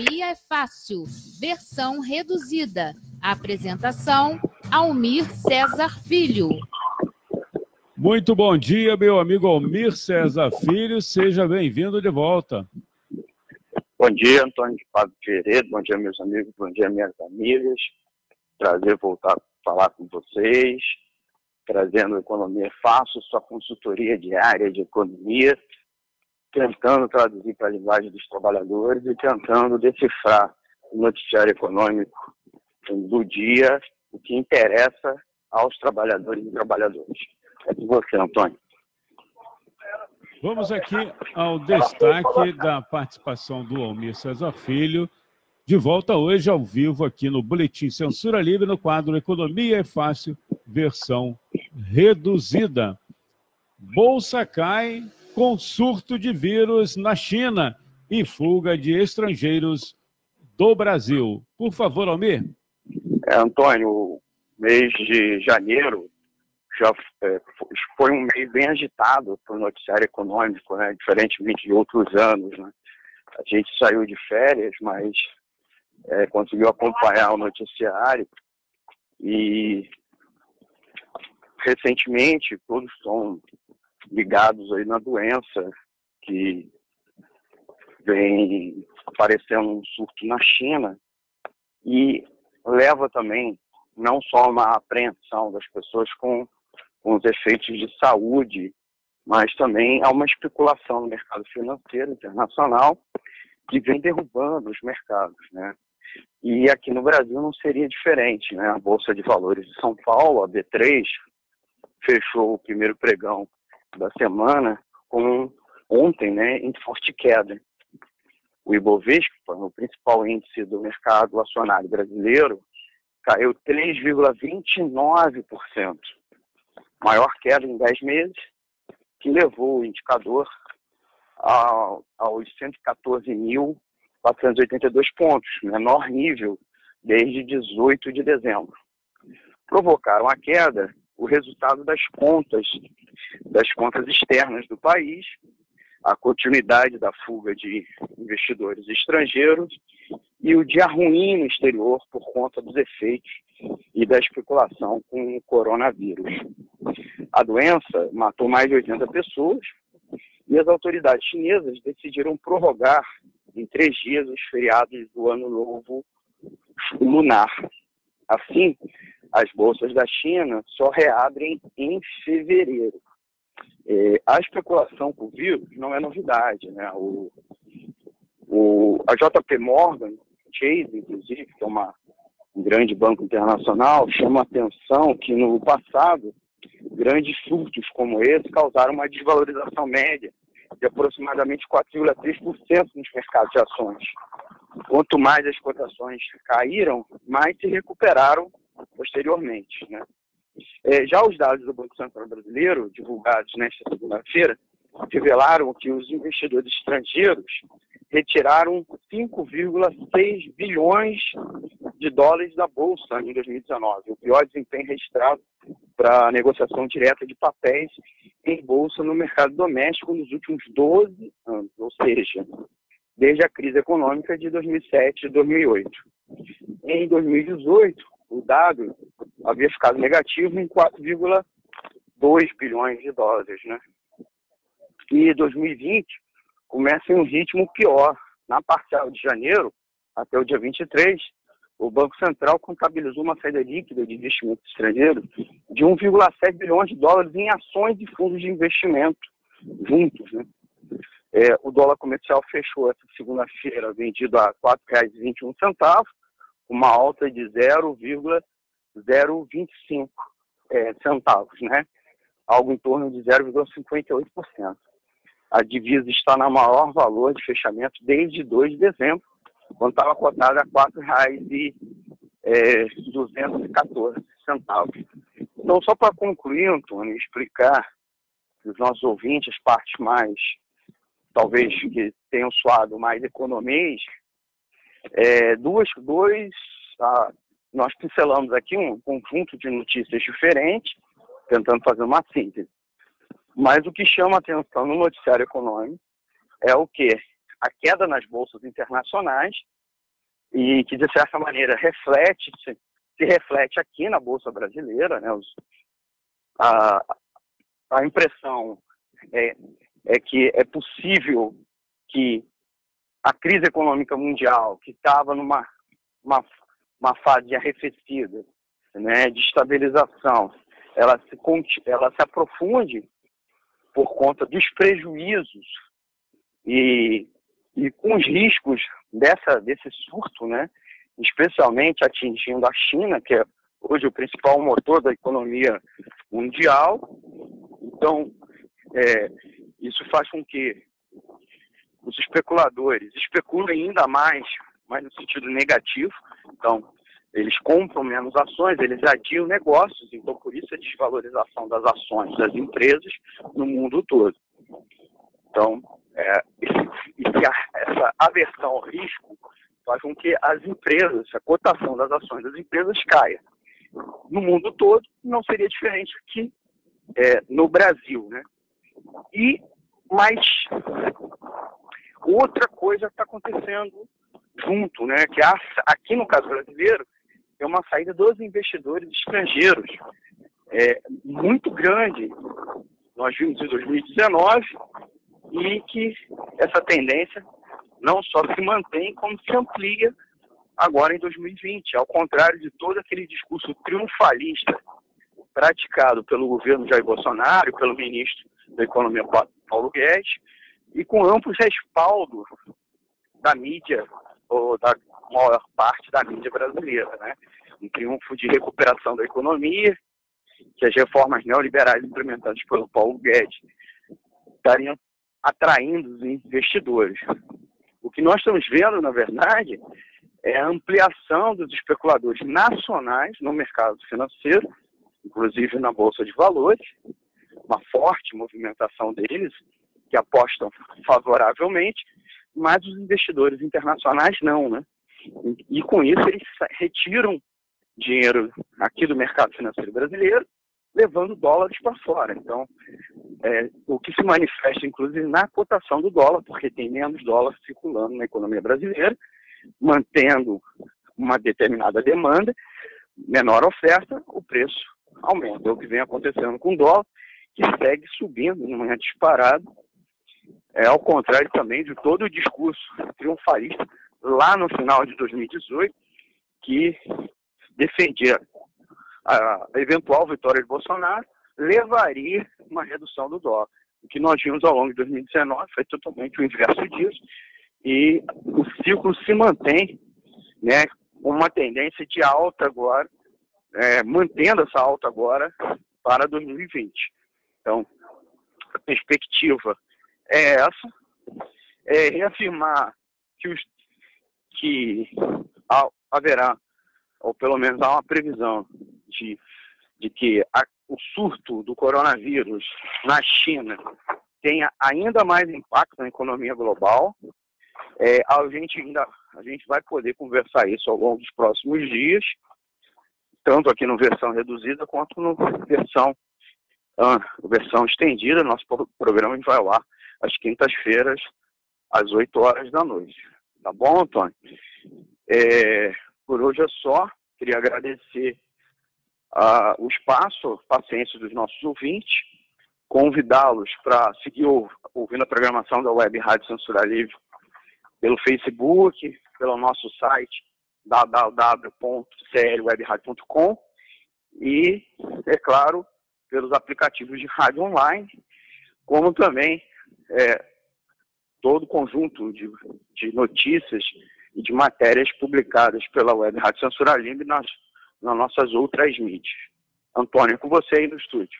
Economia é Fácil, versão reduzida. Apresentação: Almir César Filho. Muito bom dia, meu amigo Almir César Filho. Seja bem-vindo de volta. Bom dia, Antônio de Pablo Figueiredo. Bom dia, meus amigos. Bom dia, minhas amigas. Prazer voltar a falar com vocês, trazendo Economia Fácil, sua consultoria diária de economia tentando traduzir para a linguagem dos trabalhadores e tentando decifrar o noticiário econômico do dia, o que interessa aos trabalhadores e trabalhadoras. É com você, Antônio. Vamos aqui ao destaque da participação do Almir César Filho, de volta hoje ao vivo aqui no Boletim Censura Livre, no quadro Economia é Fácil, versão reduzida. Bolsa cai, com surto de vírus na China e fuga de estrangeiros do Brasil. Por favor, Almir. É, Antônio, mês de janeiro já é, foi um mês bem agitado para o noticiário econômico, né? diferentemente de outros anos. Né? A gente saiu de férias, mas é, conseguiu acompanhar o noticiário e recentemente todos estão ligados aí na doença que vem aparecendo um surto na China e leva também não só uma apreensão das pessoas com, com os efeitos de saúde, mas também há uma especulação no mercado financeiro internacional que vem derrubando os mercados, né? E aqui no Brasil não seria diferente, né? A Bolsa de Valores de São Paulo, a B3, fechou o primeiro pregão da semana com ontem, né, em forte queda. O Ibovespa, o principal índice do mercado acionário brasileiro, caiu 3,29%, maior queda em 10 meses, que levou o indicador aos 114.482 pontos, menor nível desde 18 de dezembro. Provocaram a queda o resultado das contas, das contas externas do país, a continuidade da fuga de investidores estrangeiros e o dia ruim no exterior por conta dos efeitos e da especulação com o coronavírus. A doença matou mais de 80 pessoas e as autoridades chinesas decidiram prorrogar em três dias os feriados do Ano Novo Lunar. Assim, as bolsas da China só reabrem em fevereiro. É, a especulação com o vírus não é novidade. Né? O, o, a JP Morgan, Chase, inclusive, que é uma, um grande banco internacional, chama a atenção que no passado grandes surtos como esse causaram uma desvalorização média de aproximadamente 4,3% nos mercados de ações. Quanto mais as cotações caíram, mais se recuperaram posteriormente. Né? É, já os dados do Banco Central Brasileiro, divulgados nesta segunda-feira, revelaram que os investidores estrangeiros retiraram 5,6 bilhões de dólares da Bolsa em 2019, o pior desempenho registrado para a negociação direta de papéis em Bolsa no mercado doméstico nos últimos 12 anos, ou seja, desde a crise econômica de 2007 e 2008. Em 2018, o dado havia ficado negativo em 4,2 bilhões de dólares, né? E 2020 começa em um ritmo pior. Na parcial de janeiro até o dia 23, o Banco Central contabilizou uma saída líquida de investimentos estrangeiros de 1,7 bilhões de dólares em ações e fundos de investimento juntos, né? É, o dólar comercial fechou essa segunda-feira vendido a R$ 4,21, uma alta de 0,025 é, centavos, né? algo em torno de 0,58%. A divisa está na maior valor de fechamento desde 2 de dezembro, quando estava cotada a R$ 4,214 é. Então, só para concluir, Antônio, explicar para os nossos ouvintes, as partes mais, talvez, que tenham suado mais economês, é, duas, dois, ah, nós pincelamos aqui um conjunto de notícias diferentes, tentando fazer uma síntese. Mas o que chama atenção no noticiário econômico é o que? A queda nas bolsas internacionais e que, de certa maneira, reflete, se, se reflete aqui na Bolsa Brasileira. Né? Os, a, a impressão é, é que é possível que a crise econômica mundial, que estava numa uma, uma fase arrefecida, né, de estabilização, ela se, ela se aprofunde por conta dos prejuízos e, e com os riscos dessa, desse surto, né, especialmente atingindo a China, que é hoje o principal motor da economia mundial. Então, é, isso faz com que os especuladores especulem ainda mais, mas no sentido negativo. Então, eles compram menos ações, eles adiam negócios, então por isso a desvalorização das ações das empresas no mundo todo. Então, é, essa aversão ao risco faz com que as empresas, a cotação das ações das empresas caia. No mundo todo, não seria diferente aqui é, no Brasil. Né? E, mas outra coisa está acontecendo junto, né? que aqui no caso brasileiro, é uma saída dos investidores estrangeiros é, muito grande. Nós vimos em 2019 e que essa tendência não só se mantém, como se amplia agora em 2020, ao contrário de todo aquele discurso triunfalista praticado pelo governo Jair Bolsonaro, pelo ministro da Economia Paulo Guedes, e com amplo respaldo da mídia, ou da maior parte da mídia brasileira. Né? Um triunfo de recuperação da economia, que as reformas neoliberais implementadas pelo Paulo Guedes estariam atraindo os investidores. O que nós estamos vendo, na verdade, é a ampliação dos especuladores nacionais no mercado financeiro, inclusive na Bolsa de Valores, uma forte movimentação deles, que apostam favoravelmente, mas os investidores internacionais não, né? E com isso eles retiram dinheiro aqui do mercado financeiro brasileiro, levando dólares para fora. Então, é, o que se manifesta, inclusive, na cotação do dólar, porque tem menos dólar circulando na economia brasileira, mantendo uma determinada demanda, menor oferta, o preço aumenta. É o que vem acontecendo com o dólar, que segue subindo numa disparada, é, ao contrário também de todo o discurso triunfalista lá no final de 2018, que defendia a eventual vitória de Bolsonaro, levaria uma redução do dólar. O que nós vimos ao longo de 2019 foi totalmente o inverso disso, e o ciclo se mantém né, uma tendência de alta agora, é, mantendo essa alta agora para 2020. Então, a perspectiva é essa, é reafirmar que, os, que haverá, ou pelo menos há uma previsão de, de que a, o surto do coronavírus na China tenha ainda mais impacto na economia global, é, a gente ainda a gente vai poder conversar isso ao longo dos próximos dias, tanto aqui no versão reduzida quanto no versão ah, versão estendida. Nosso programa vai lá às quintas-feiras às 8 horas da noite. Tá bom, Antônio? É, por hoje é só. Queria agradecer ah, o espaço, a paciência dos nossos ouvintes, convidá-los para seguir ouvindo a programação da Web Rádio Censura Livre pelo Facebook, pelo nosso site www.clwebradio.com e, é claro, pelos aplicativos de rádio online, como também é, todo o conjunto de, de, notícias e de matérias publicadas pela Web Rádio Censura Livre nas, nas nossas outras mídias. Antônio, com você aí no estúdio.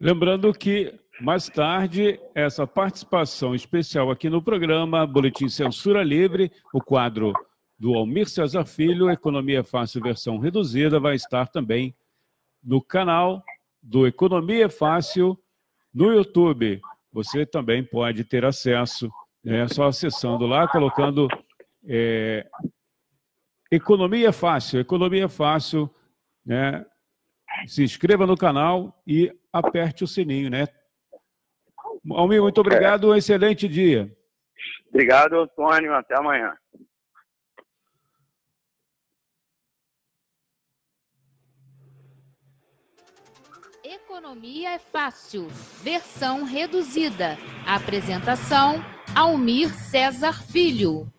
Lembrando que mais tarde, essa participação especial aqui no programa Boletim Censura Livre, o quadro do Almir Cesar Filho, Economia Fácil versão reduzida, vai estar também no canal do Economia Fácil no YouTube. Você também pode ter acesso, é só acessando lá, colocando é, Economia Fácil, Economia Fácil, né? Se inscreva no canal e aperte o sininho, né? Almir, muito obrigado. Um excelente dia. Obrigado, Antônio. Até amanhã. Economia é fácil, versão reduzida. Apresentação: Almir César Filho.